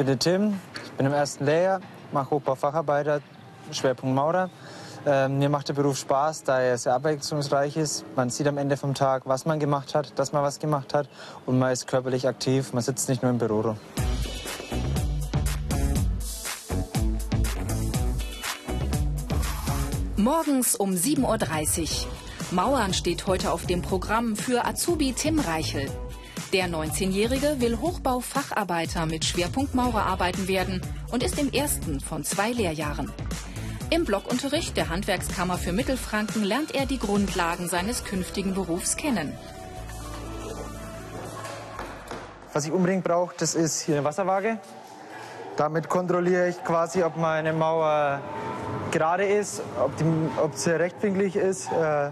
bin der Tim, ich bin im ersten Lehrjahr, mache Hochbaufacharbeiter, Schwerpunkt Maurer. Ähm, mir macht der Beruf Spaß, da er sehr abwechslungsreich ist. Man sieht am Ende vom Tag, was man gemacht hat, dass man was gemacht hat und man ist körperlich aktiv. Man sitzt nicht nur im Büro rum. Morgens um 7.30 Uhr. Mauern steht heute auf dem Programm für Azubi Tim Reichel. Der 19-Jährige will Hochbaufacharbeiter mit Schwerpunkt Maurerarbeiten werden und ist im ersten von zwei Lehrjahren. Im Blockunterricht der Handwerkskammer für Mittelfranken lernt er die Grundlagen seines künftigen Berufs kennen. Was ich unbedingt brauche, das ist hier eine Wasserwaage. Damit kontrolliere ich quasi, ob meine Mauer gerade ist, ob, die, ob sie rechtwinklig ist. Äh,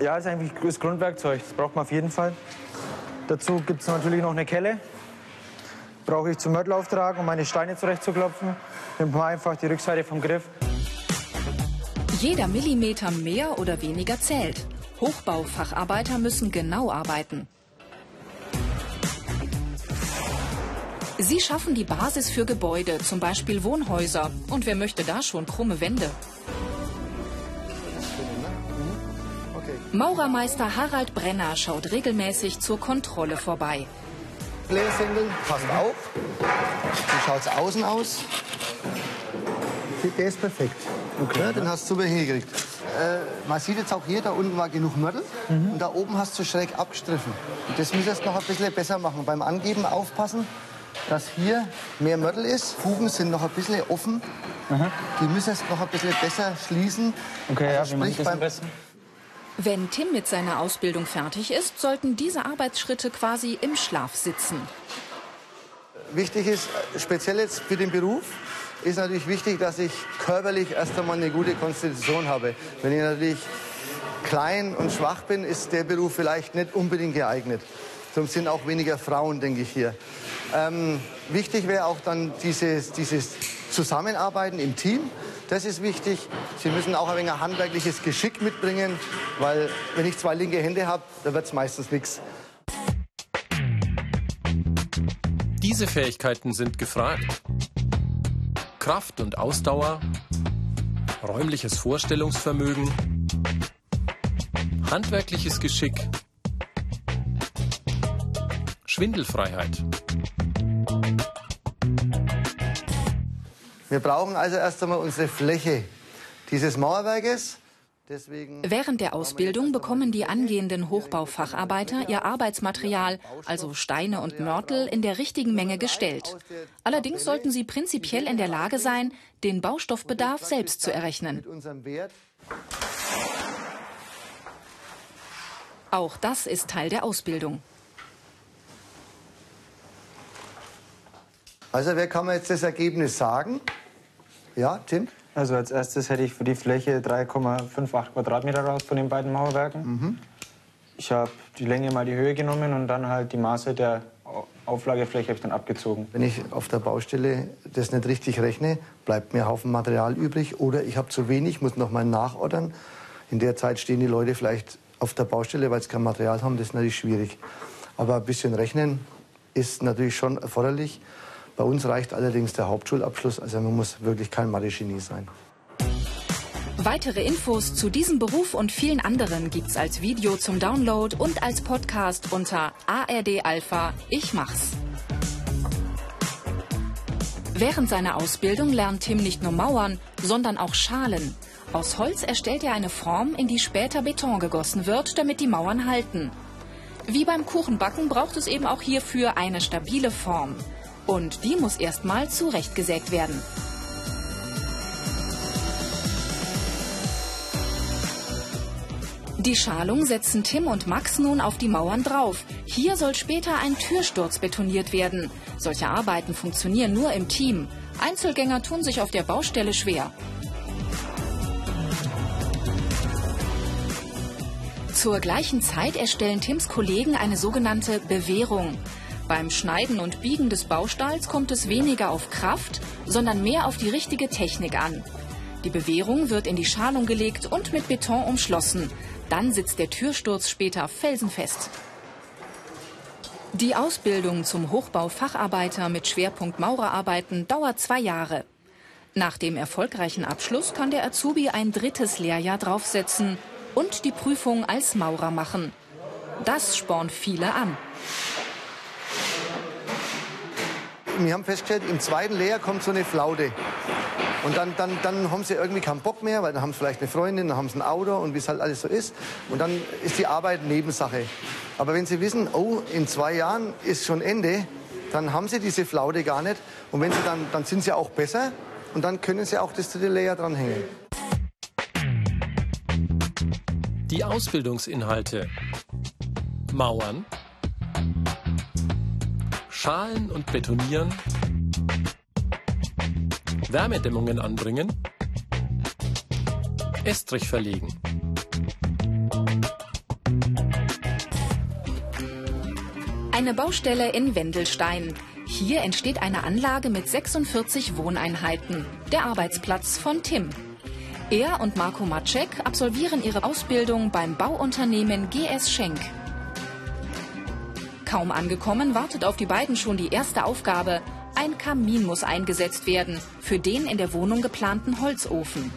ja, ist eigentlich das Grundwerkzeug. Das braucht man auf jeden Fall. Dazu gibt es natürlich noch eine Kelle. Brauche ich zum Mörtelauftrag, um meine Steine zurechtzuklopfen. Nimmt man einfach die Rückseite vom Griff. Jeder Millimeter mehr oder weniger zählt. Hochbaufacharbeiter müssen genau arbeiten. Sie schaffen die Basis für Gebäude, zum Beispiel Wohnhäuser. Und wer möchte da schon krumme Wände? Maurermeister Harald Brenner schaut regelmäßig zur Kontrolle vorbei. Bläsengel passt auf. Wie schaut es außen aus? Der ist perfekt. Okay. Ja, den hast du super hingekriegt. Äh, man sieht jetzt auch hier, da unten war genug Mörtel mhm. und da oben hast du schräg abgestriffen. Und das müsstest du noch ein bisschen besser machen. Beim Angeben aufpassen, dass hier mehr Mörtel ist. Fugen sind noch ein bisschen offen. Aha. Die müssen es noch ein bisschen besser schließen. Okay, also ja, sprich, wie beim, besser? Wenn Tim mit seiner Ausbildung fertig ist, sollten diese Arbeitsschritte quasi im Schlaf sitzen. Wichtig ist, speziell jetzt für den Beruf, ist natürlich wichtig, dass ich körperlich erst einmal eine gute Konstitution habe. Wenn ich natürlich klein und schwach bin, ist der Beruf vielleicht nicht unbedingt geeignet. Darum sind auch weniger Frauen, denke ich, hier. Ähm, wichtig wäre auch dann dieses, dieses Zusammenarbeiten im Team. Das ist wichtig. Sie müssen auch ein wenig handwerkliches Geschick mitbringen, weil wenn ich zwei linke Hände habe, dann wird es meistens nichts. Diese Fähigkeiten sind gefragt. Kraft und Ausdauer, räumliches Vorstellungsvermögen, handwerkliches Geschick Schwindelfreiheit. Wir brauchen also erst einmal unsere Fläche dieses Mauerwerkes. Deswegen Während der Ausbildung bekommen die angehenden Hochbaufacharbeiter ihr Arbeitsmaterial, also Steine und Mörtel, in der richtigen Menge gestellt. Allerdings sollten sie prinzipiell in der Lage sein, den Baustoffbedarf selbst zu errechnen. Auch das ist Teil der Ausbildung. Also wer kann mir jetzt das Ergebnis sagen? Ja, Tim? Also als erstes hätte ich für die Fläche 3,58 Quadratmeter raus von den beiden Mauerwerken. Mhm. Ich habe die Länge mal die Höhe genommen und dann halt die Maße der Auflagefläche habe ich dann abgezogen. Wenn ich auf der Baustelle das nicht richtig rechne, bleibt mir ein Haufen Material übrig oder ich habe zu wenig, muss noch mal nachordern. In der Zeit stehen die Leute vielleicht auf der Baustelle, weil sie kein Material haben. Das ist natürlich schwierig. Aber ein bisschen rechnen ist natürlich schon erforderlich. Bei uns reicht allerdings der Hauptschulabschluss, also man muss wirklich kein Mathe-Genie sein. Weitere Infos zu diesem Beruf und vielen anderen gibt's als Video zum Download und als Podcast unter ARD Alpha Ich mach's. Während seiner Ausbildung lernt Tim nicht nur Mauern, sondern auch Schalen. Aus Holz erstellt er eine Form, in die später Beton gegossen wird, damit die Mauern halten. Wie beim Kuchenbacken braucht es eben auch hierfür eine stabile Form. Und die muss erstmal zurechtgesägt werden. Die Schalung setzen Tim und Max nun auf die Mauern drauf. Hier soll später ein Türsturz betoniert werden. Solche Arbeiten funktionieren nur im Team. Einzelgänger tun sich auf der Baustelle schwer. Zur gleichen Zeit erstellen Tims Kollegen eine sogenannte Bewährung. Beim Schneiden und Biegen des Baustalls kommt es weniger auf Kraft, sondern mehr auf die richtige Technik an. Die Bewehrung wird in die Schalung gelegt und mit Beton umschlossen. Dann sitzt der Türsturz später felsenfest. Die Ausbildung zum Hochbaufacharbeiter mit Schwerpunkt Maurerarbeiten dauert zwei Jahre. Nach dem erfolgreichen Abschluss kann der Azubi ein drittes Lehrjahr draufsetzen und die Prüfung als Maurer machen. Das spornt viele an. Wir haben festgestellt, im zweiten Lehrjahr kommt so eine Flaute. Und dann, dann, dann haben sie irgendwie keinen Bock mehr, weil dann haben sie vielleicht eine Freundin, dann haben sie ein Auto und wie es halt alles so ist. Und dann ist die Arbeit Nebensache. Aber wenn sie wissen, oh, in zwei Jahren ist schon Ende, dann haben sie diese Flaute gar nicht. Und wenn sie dann, dann sind sie auch besser und dann können sie auch das dritte Layer dranhängen. Die Ausbildungsinhalte. Mauern. Schalen und Betonieren. Wärmedämmungen anbringen, Estrich verlegen. Eine Baustelle in Wendelstein. Hier entsteht eine Anlage mit 46 Wohneinheiten, der Arbeitsplatz von Tim. Er und Marco Maczek absolvieren ihre Ausbildung beim Bauunternehmen GS Schenk. Kaum angekommen wartet auf die beiden schon die erste Aufgabe, ein Kamin muss eingesetzt werden für den in der Wohnung geplanten Holzofen.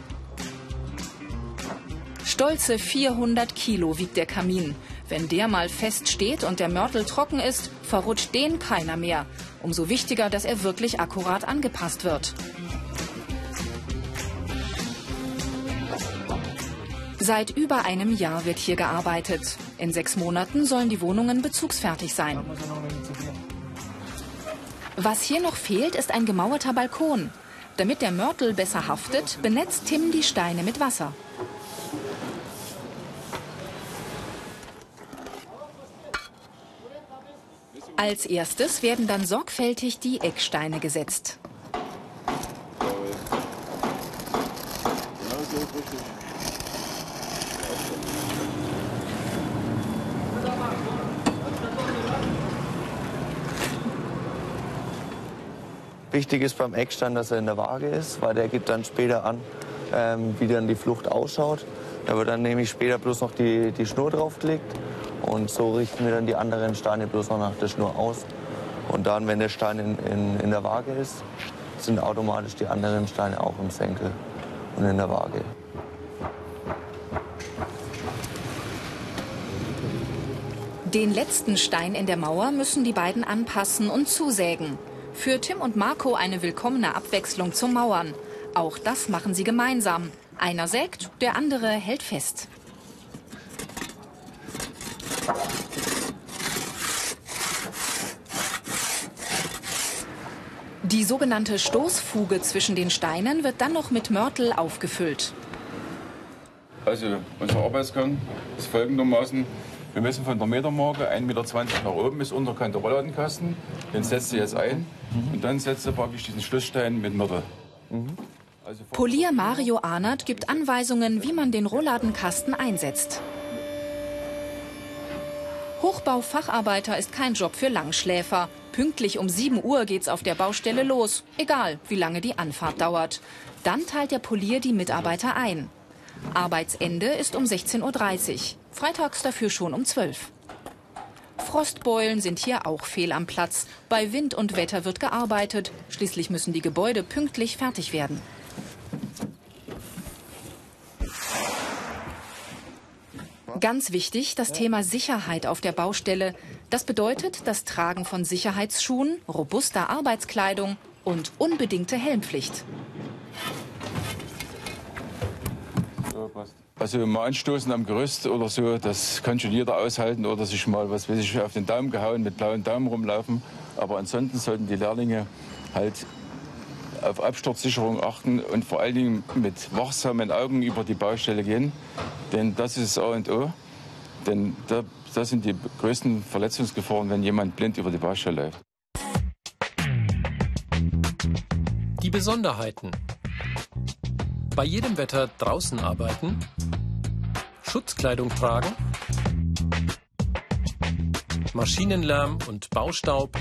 Stolze 400 Kilo wiegt der Kamin. Wenn der mal fest steht und der Mörtel trocken ist, verrutscht den keiner mehr. Umso wichtiger, dass er wirklich akkurat angepasst wird. Seit über einem Jahr wird hier gearbeitet. In sechs Monaten sollen die Wohnungen bezugsfertig sein. Was hier noch fehlt, ist ein gemauerter Balkon. Damit der Mörtel besser haftet, benetzt Tim die Steine mit Wasser. Als erstes werden dann sorgfältig die Ecksteine gesetzt. Wichtig ist beim Eckstein, dass er in der Waage ist, weil der gibt dann später an, ähm, wie dann die Flucht ausschaut. Da wird dann nämlich später bloß noch die, die Schnur draufgelegt und so richten wir dann die anderen Steine bloß noch nach der Schnur aus. Und dann, wenn der Stein in, in, in der Waage ist, sind automatisch die anderen Steine auch im Senkel und in der Waage. Den letzten Stein in der Mauer müssen die beiden anpassen und zusägen. Für Tim und Marco eine willkommene Abwechslung zum Mauern. Auch das machen sie gemeinsam. Einer sägt, der andere hält fest. Die sogenannte Stoßfuge zwischen den Steinen wird dann noch mit Mörtel aufgefüllt. Also unser Arbeitsgang ist folgendermaßen. Wir messen von der Metermarke 1,20 Meter nach oben bis unterkante Rollladenkasten. Den setzt ihr jetzt ein und dann setzt ihr praktisch diesen Schlussstein mit Mörtel. Also Polier Mario Arnert gibt Anweisungen, wie man den Rollladenkasten einsetzt. Hochbaufacharbeiter ist kein Job für Langschläfer. Pünktlich um 7 Uhr geht's auf der Baustelle los, egal wie lange die Anfahrt dauert. Dann teilt der Polier die Mitarbeiter ein. Arbeitsende ist um 16.30 Uhr, freitags dafür schon um 12 Uhr. Frostbeulen sind hier auch fehl am Platz. Bei Wind und Wetter wird gearbeitet. Schließlich müssen die Gebäude pünktlich fertig werden. Ganz wichtig, das Thema Sicherheit auf der Baustelle. Das bedeutet das Tragen von Sicherheitsschuhen, robuster Arbeitskleidung und unbedingte Helmpflicht. Also mal anstoßen am Gerüst oder so, das kann schon jeder aushalten oder sich mal, was weiß ich, auf den Daumen gehauen, mit blauen Daumen rumlaufen. Aber ansonsten sollten die Lehrlinge halt auf Absturzsicherung achten und vor allen Dingen mit wachsamen Augen über die Baustelle gehen. Denn das ist A und O. Denn da, das sind die größten Verletzungsgefahren, wenn jemand blind über die Baustelle läuft. Die Besonderheiten. Bei jedem Wetter draußen arbeiten, Schutzkleidung tragen, Maschinenlärm und Baustaub,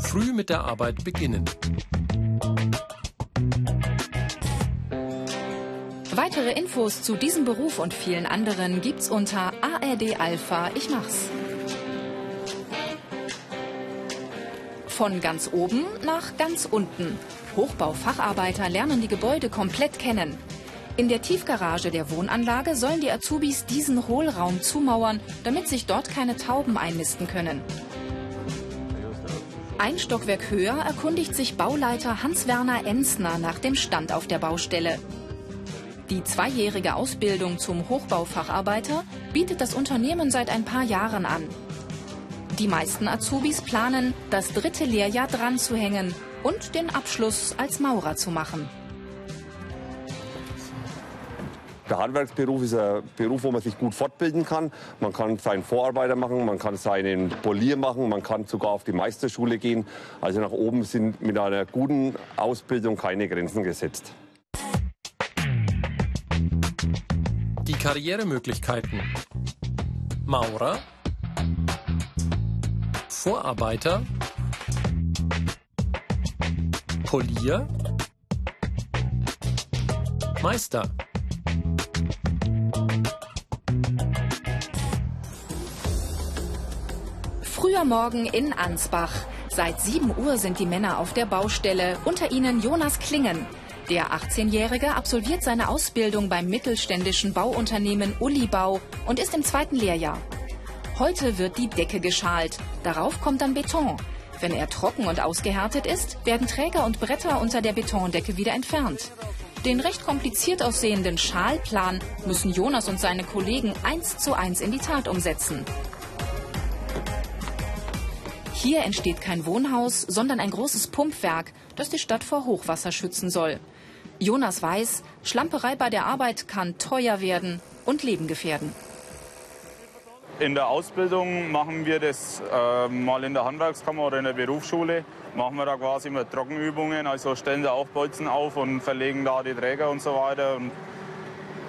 früh mit der Arbeit beginnen. Weitere Infos zu diesem Beruf und vielen anderen gibt's unter ARD Alpha Ich mach's. Von ganz oben nach ganz unten. Hochbaufacharbeiter lernen die Gebäude komplett kennen. In der Tiefgarage der Wohnanlage sollen die Azubis diesen Hohlraum zumauern, damit sich dort keine Tauben einnisten können. Ein Stockwerk höher erkundigt sich Bauleiter Hans-Werner Ensner nach dem Stand auf der Baustelle. Die zweijährige Ausbildung zum Hochbaufacharbeiter bietet das Unternehmen seit ein paar Jahren an. Die meisten Azubis planen, das dritte Lehrjahr dran zu hängen und den Abschluss als Maurer zu machen. Der Handwerksberuf ist ein Beruf, wo man sich gut fortbilden kann. Man kann seinen Vorarbeiter machen, man kann seinen Polier machen, man kann sogar auf die Meisterschule gehen. Also nach oben sind mit einer guten Ausbildung keine Grenzen gesetzt. Die Karrieremöglichkeiten. Maurer, Vorarbeiter, Polier, Meister. Früher Morgen in Ansbach. Seit 7 Uhr sind die Männer auf der Baustelle, unter ihnen Jonas Klingen. Der 18-Jährige absolviert seine Ausbildung beim mittelständischen Bauunternehmen Ullibau und ist im zweiten Lehrjahr. Heute wird die Decke geschalt. Darauf kommt dann Beton. Wenn er trocken und ausgehärtet ist, werden Träger und Bretter unter der Betondecke wieder entfernt. Den recht kompliziert aussehenden Schalplan müssen Jonas und seine Kollegen eins zu eins in die Tat umsetzen. Hier entsteht kein Wohnhaus, sondern ein großes Pumpwerk, das die Stadt vor Hochwasser schützen soll. Jonas weiß, Schlamperei bei der Arbeit kann teuer werden und Leben gefährden. In der Ausbildung machen wir das äh, mal in der Handwerkskammer oder in der Berufsschule. Machen wir da quasi immer Trockenübungen, also stellen da auch Bolzen auf und verlegen da die Träger und so weiter. Und,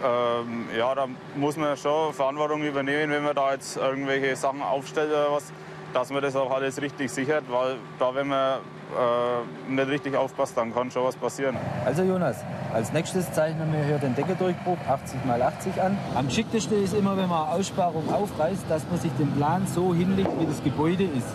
ähm, ja, da muss man schon Verantwortung übernehmen, wenn man da jetzt irgendwelche Sachen aufstellt oder was dass man das auch alles richtig sichert, weil da, wenn man äh, nicht richtig aufpasst, dann kann schon was passieren. Also Jonas, als nächstes zeichnen wir hier den Deckedurchbruch 80 x 80 an. Am schicktesten ist immer, wenn man Aussparung aufreißt, dass man sich den Plan so hinlegt, wie das Gebäude ist.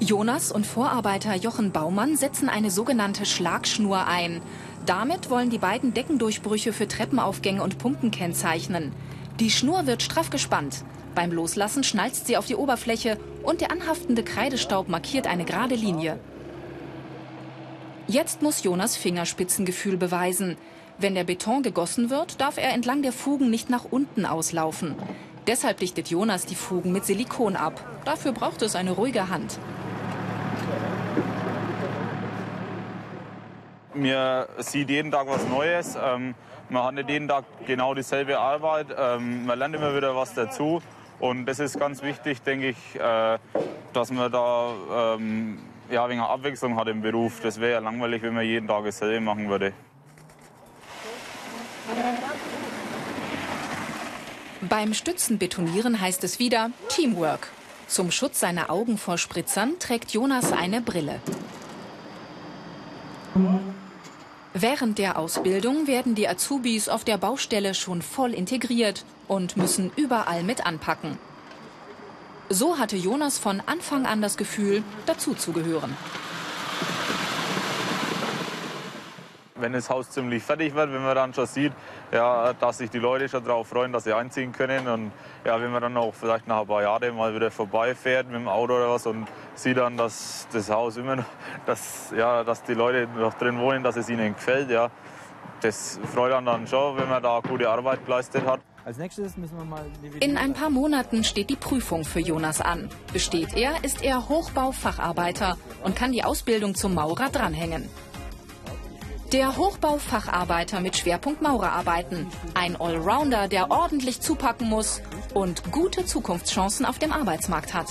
Jonas und Vorarbeiter Jochen Baumann setzen eine sogenannte Schlagschnur ein. Damit wollen die beiden Deckendurchbrüche für Treppenaufgänge und Pumpen kennzeichnen. Die Schnur wird straff gespannt. Beim Loslassen schnalzt sie auf die Oberfläche und der anhaftende Kreidestaub markiert eine gerade Linie. Jetzt muss Jonas Fingerspitzengefühl beweisen. Wenn der Beton gegossen wird, darf er entlang der Fugen nicht nach unten auslaufen. Deshalb dichtet Jonas die Fugen mit Silikon ab. Dafür braucht es eine ruhige Hand. Mir sieht jeden Tag was Neues. Ähm, man hat nicht jeden Tag genau dieselbe Arbeit. Ähm, man lernt immer wieder was dazu. Und das ist ganz wichtig, denke ich, äh, dass man da ähm, ja, wegen Abwechslung hat im Beruf. Das wäre ja langweilig, wenn man jeden Tag dasselbe machen würde. Beim Stützenbetonieren heißt es wieder Teamwork. Zum Schutz seiner Augen vor Spritzern trägt Jonas eine Brille. Während der Ausbildung werden die Azubis auf der Baustelle schon voll integriert und müssen überall mit anpacken. So hatte Jonas von Anfang an das Gefühl, dazuzugehören. Wenn das Haus ziemlich fertig wird, wenn man dann schon sieht, ja, dass sich die Leute schon darauf freuen, dass sie einziehen können. Und ja, wenn man dann auch vielleicht nach ein paar Jahren mal wieder vorbeifährt mit dem Auto oder was und sieht dann, dass das Haus immer noch, dass, ja, dass die Leute noch drin wohnen, dass es ihnen gefällt, ja, das freut dann, dann schon, wenn man da gute Arbeit geleistet hat. Als nächstes müssen wir mal In ein paar Monaten steht die Prüfung für Jonas an. Besteht er, ist er Hochbaufacharbeiter und kann die Ausbildung zum Maurer dranhängen. Der Hochbaufacharbeiter mit Schwerpunkt Maurerarbeiten. Ein Allrounder, der ordentlich zupacken muss und gute Zukunftschancen auf dem Arbeitsmarkt hat.